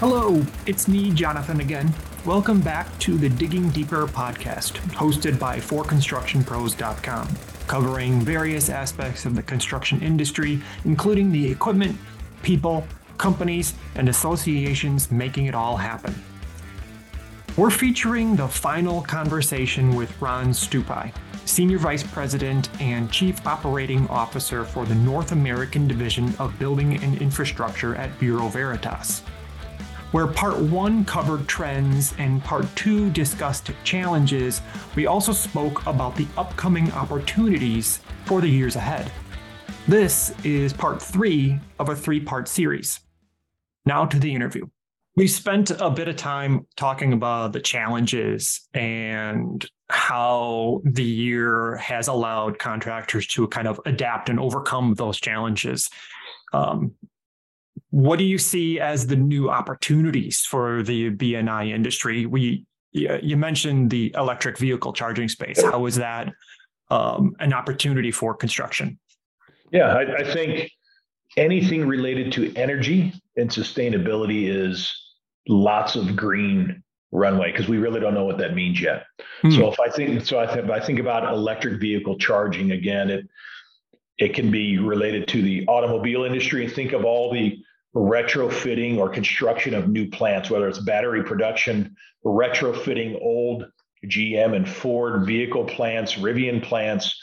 Hello, it's me, Jonathan, again. Welcome back to the Digging Deeper podcast, hosted by ForConstructionPros.com, covering various aspects of the construction industry, including the equipment, people, companies, and associations making it all happen. We're featuring the final conversation with Ron Stupi, Senior Vice President and Chief Operating Officer for the North American Division of Building and Infrastructure at Bureau Veritas where part one covered trends and part two discussed challenges, we also spoke about the upcoming opportunities for the years ahead. This is part three of a three part series. Now to the interview. We spent a bit of time talking about the challenges and how the year has allowed contractors to kind of adapt and overcome those challenges. Um, what do you see as the new opportunities for the BNI industry? We you mentioned the electric vehicle charging space. How is that um, an opportunity for construction? Yeah, I, I, think anything related to energy and sustainability is lots of green runway because we really don't know what that means yet. Hmm. So if I think so, I think I think about electric vehicle charging again. It it can be related to the automobile industry. And think of all the retrofitting or construction of new plants, whether it's battery production, retrofitting old GM and Ford vehicle plants, Rivian plants,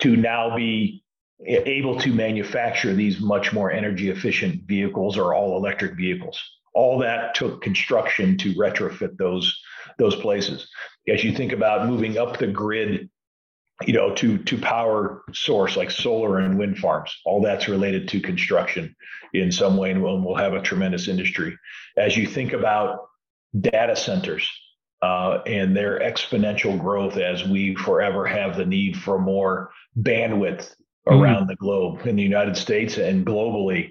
to now be able to manufacture these much more energy efficient vehicles or all electric vehicles. All that took construction to retrofit those those places. As you think about moving up the grid you know, to to power source like solar and wind farms. All that's related to construction in some way, and we'll, we'll have a tremendous industry. As you think about data centers uh, and their exponential growth, as we forever have the need for more bandwidth mm-hmm. around the globe in the United States and globally,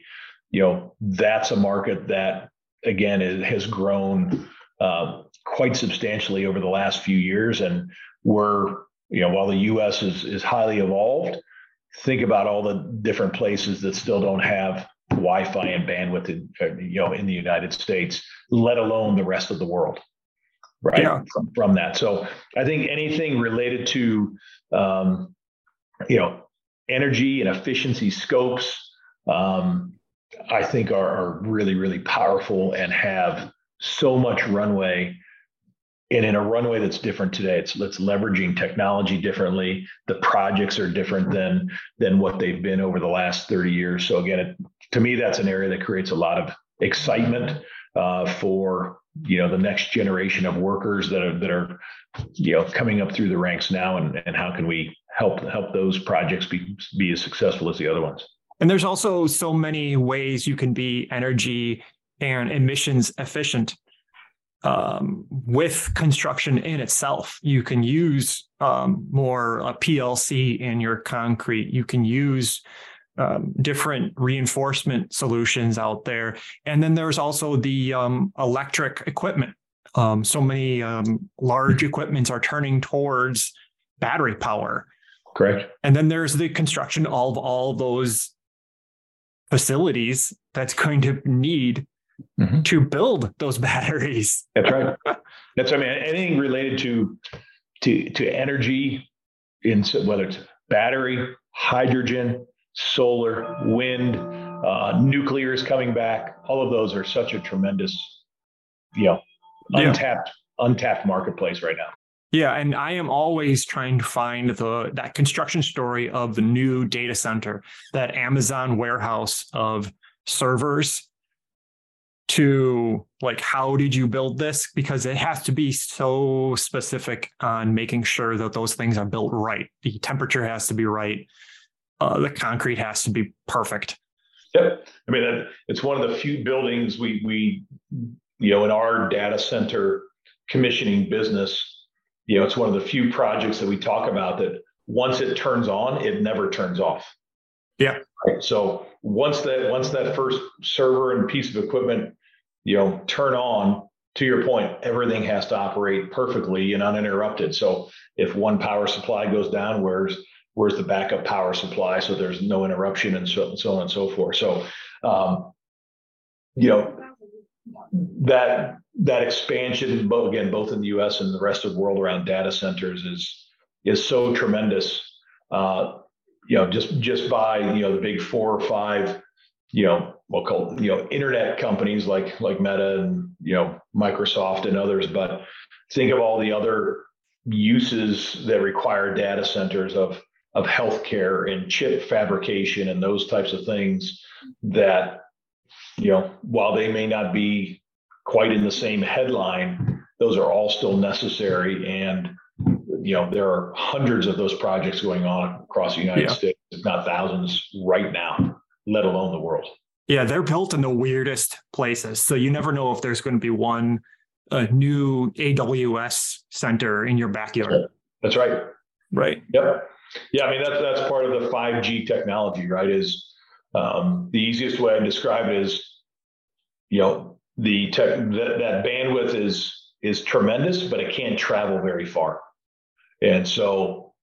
you know, that's a market that again has grown uh, quite substantially over the last few years, and we're you know, while the U.S. is is highly evolved, think about all the different places that still don't have Wi-Fi and bandwidth, in, uh, you know, in the United States, let alone the rest of the world, right? Yeah. From, from that, so I think anything related to, um, you know, energy and efficiency scopes, um, I think are, are really really powerful and have so much runway and in a runway that's different today it's it's leveraging technology differently. The projects are different than than what they've been over the last 30 years. So again it, to me that's an area that creates a lot of excitement uh, for you know the next generation of workers that are that are you know coming up through the ranks now and, and how can we help help those projects be be as successful as the other ones. And there's also so many ways you can be energy and emissions efficient um, with construction in itself. You can use um, more uh, PLC in your concrete. You can use um, different reinforcement solutions out there. And then there's also the um, electric equipment. Um, so many um, large mm-hmm. equipments are turning towards battery power. Correct. And then there's the construction of all those facilities that's going to need mm-hmm. to build those batteries. That's right. That's I mean anything related to to to energy in whether it's battery, hydrogen, solar, wind, uh, nuclear is coming back. All of those are such a tremendous, you know, untapped yeah. untapped marketplace right now. Yeah, and I am always trying to find the that construction story of the new data center, that Amazon warehouse of servers to like how did you build this? Because it has to be so specific on making sure that those things are built right. The temperature has to be right. Uh, the concrete has to be perfect. Yep. I mean it's one of the few buildings we we you know in our data center commissioning business you know it's one of the few projects that we talk about that once it turns on it never turns off. Yeah. Right? so once that once that first server and piece of equipment you know turn on to your point everything has to operate perfectly and uninterrupted so if one power supply goes down where's where's the backup power supply so there's no interruption and so, and so on and so forth so um, you know that that expansion, both again, both in the U.S. and the rest of the world around data centers is is so tremendous. Uh, you know, just just by you know the big four or five, you know, we'll call you know internet companies like like Meta and you know Microsoft and others. But think of all the other uses that require data centers of of healthcare and chip fabrication and those types of things that you know while they may not be quite in the same headline those are all still necessary and you know there are hundreds of those projects going on across the united yeah. states if not thousands right now let alone the world yeah they're built in the weirdest places so you never know if there's going to be one a new aws center in your backyard that's right right yep yeah, I mean that's that's part of the 5G technology, right? Is um, the easiest way I describe it is, you know, the tech that, that bandwidth is is tremendous, but it can't travel very far. And so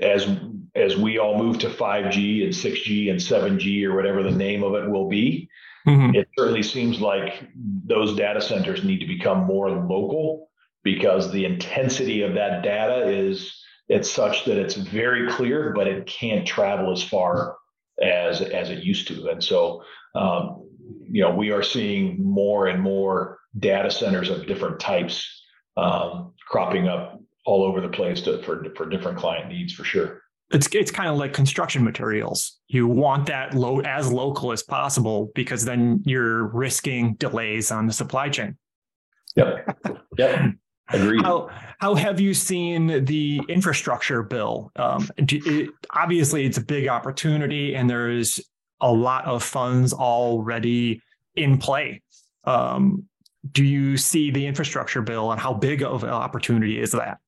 as as we all move to 5G and 6G and 7G or whatever the name of it will be, mm-hmm. it certainly seems like those data centers need to become more local because the intensity of that data is it's such that it's very clear, but it can't travel as far as as it used to. And so, um, you know, we are seeing more and more data centers of different types um, cropping up all over the place to, for for different client needs, for sure. It's it's kind of like construction materials. You want that low as local as possible because then you're risking delays on the supply chain. Yep. Yep. Agreed. How how have you seen the infrastructure bill? Um, it, obviously, it's a big opportunity, and there is a lot of funds already in play. Um, do you see the infrastructure bill, and how big of an opportunity is that?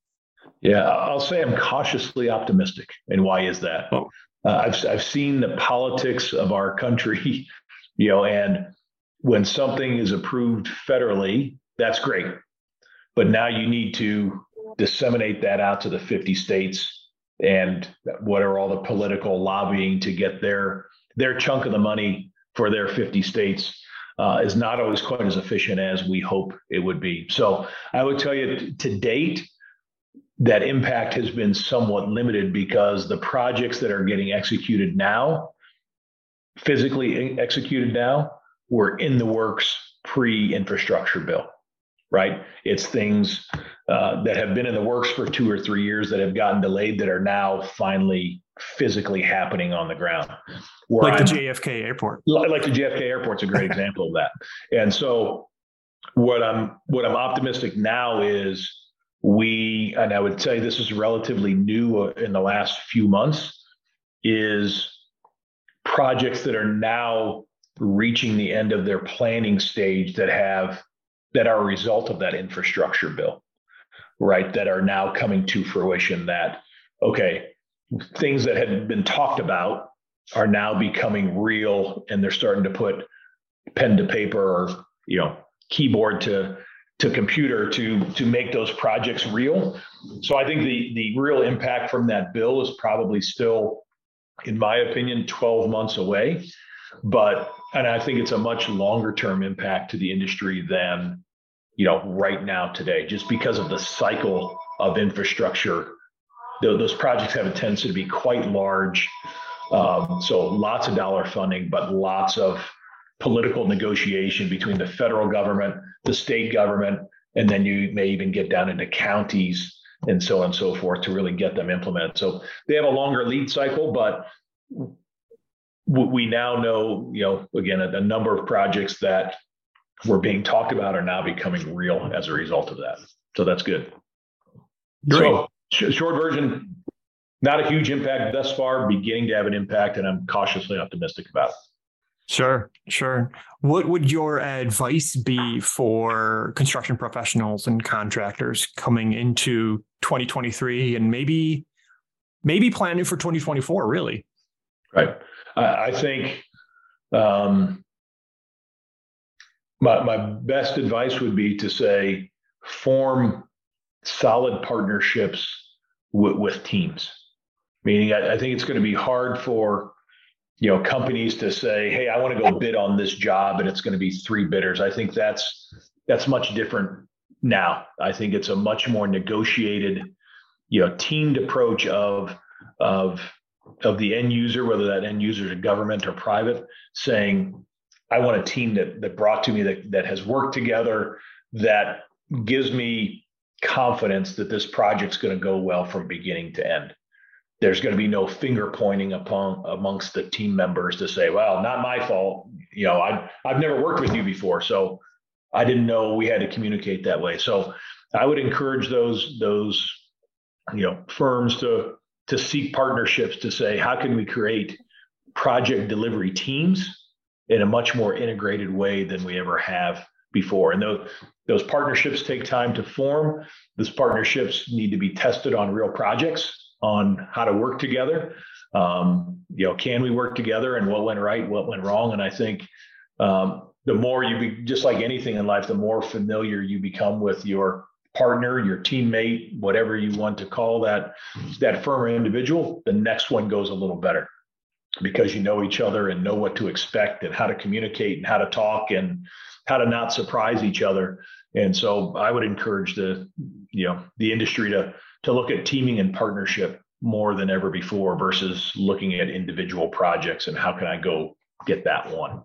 Yeah, I'll say I'm cautiously optimistic. And why is that? Oh. Uh, I've I've seen the politics of our country, you know, and when something is approved federally, that's great. But now you need to disseminate that out to the 50 states and what are all the political lobbying to get their their chunk of the money for their 50 states uh, is not always quite as efficient as we hope it would be. So I would tell you to date, that impact has been somewhat limited because the projects that are getting executed now, physically executed now, were in the works pre infrastructure bill right? It's things uh, that have been in the works for two or three years that have gotten delayed that are now finally physically happening on the ground. Like I'm, the JFK airport. Like the JFK airport's a great example of that. And so what I'm what I'm optimistic now is we and I would say this is relatively new in the last few months is projects that are now reaching the end of their planning stage that have that are a result of that infrastructure bill, right? That are now coming to fruition that, okay, things that had been talked about are now becoming real and they're starting to put pen to paper or, you know, keyboard to to computer to to make those projects real. So I think the the real impact from that bill is probably still, in my opinion, 12 months away. But and I think it's a much longer term impact to the industry than you know right now today, just because of the cycle of infrastructure. Those projects have a tendency to be quite large, um, so lots of dollar funding, but lots of political negotiation between the federal government, the state government, and then you may even get down into counties and so on and so forth to really get them implemented. So they have a longer lead cycle, but we now know, you know, again, a, a number of projects that were being talked about are now becoming real as a result of that. So that's good. Great. So, sh- short version, not a huge impact thus far, beginning to have an impact, and I'm cautiously optimistic about it. Sure, sure. What would your advice be for construction professionals and contractors coming into 2023 and maybe maybe planning for 2024 really? Right. I think um, my, my best advice would be to say form solid partnerships with, with teams. Meaning, I, I think it's going to be hard for you know companies to say hey i want to go bid on this job and it's going to be three bidders. I think that's that's much different now. I think it's a much more negotiated you know teamed approach of of of the end user whether that end user is a government or private saying i want a team that that brought to me that that has worked together that gives me confidence that this project's going to go well from beginning to end there's going to be no finger pointing upon amongst the team members to say, well, not my fault. You know, I've, I've never worked with you before. So I didn't know we had to communicate that way. So I would encourage those, those, you know, firms to, to seek partnerships to say, how can we create project delivery teams in a much more integrated way than we ever have before. And those, those partnerships take time to form. Those partnerships need to be tested on real projects on how to work together. Um, you know, can we work together and what went right, what went wrong? And I think um, the more you be, just like anything in life, the more familiar you become with your partner, your teammate, whatever you want to call that, that firm or individual, the next one goes a little better because you know each other and know what to expect and how to communicate and how to talk and how to not surprise each other. And so I would encourage the, you know, the industry to to look at teaming and partnership more than ever before versus looking at individual projects and how can I go get that one.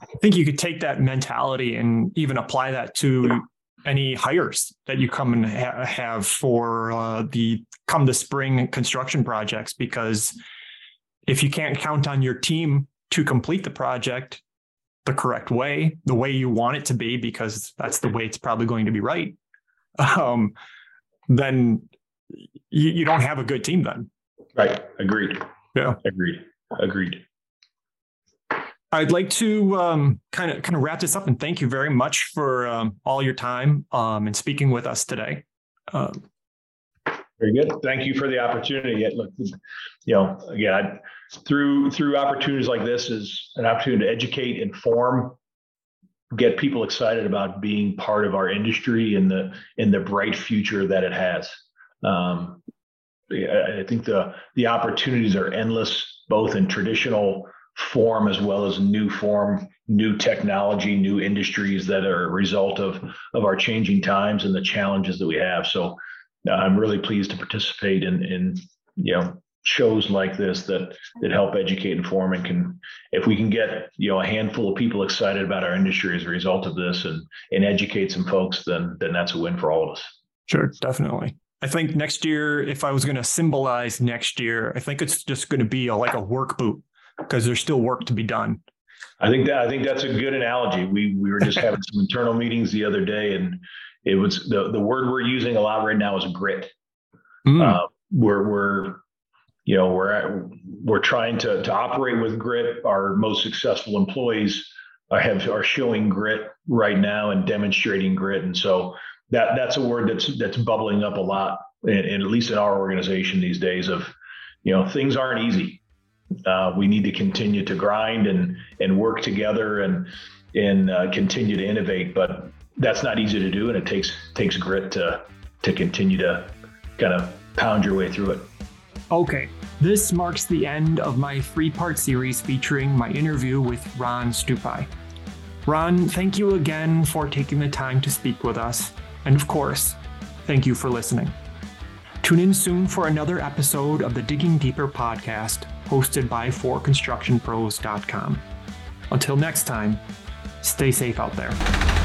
I think you could take that mentality and even apply that to any hires that you come and ha- have for uh, the come the spring construction projects because if you can't count on your team to complete the project the correct way the way you want it to be because that's the way it's probably going to be right um, then you, you don't have a good team then. Right. Agreed. Yeah. Agreed. Agreed. I'd like to um, kind of kind of wrap this up and thank you very much for um, all your time um, and speaking with us today. Um, very good. Thank you for the opportunity. Look, you know, again, I, through through opportunities like this is an opportunity to educate, inform, get people excited about being part of our industry and the in the bright future that it has. Um, I think the the opportunities are endless, both in traditional form as well as new form, new technology, new industries that are a result of of our changing times and the challenges that we have. So uh, I'm really pleased to participate in in you know shows like this that that help educate inform and can if we can get you know a handful of people excited about our industry as a result of this and and educate some folks then then that's a win for all of us. Sure definitely. I think next year if i was going to symbolize next year i think it's just going to be a, like a work boot because there's still work to be done. I think that i think that's a good analogy. We we were just having some internal meetings the other day and it was the the word we're using a lot right now is grit. Mm. uh, we're we're you know we're we're trying to to operate with grit. Our most successful employees are have are showing grit right now and demonstrating grit. And so that that's a word that's that's bubbling up a lot and, at least in our organization these days of you know things aren't easy. Uh, we need to continue to grind and and work together and and uh, continue to innovate but that's not easy to do. And it takes takes grit to to continue to kind of pound your way through it Okay, this marks the end of my three part series featuring my interview with Ron Stupi. Ron, thank you again for taking the time to speak with us. And of course, thank you for listening. Tune in soon for another episode of the Digging Deeper podcast hosted by ForConstructionPros.com. Until next time, stay safe out there.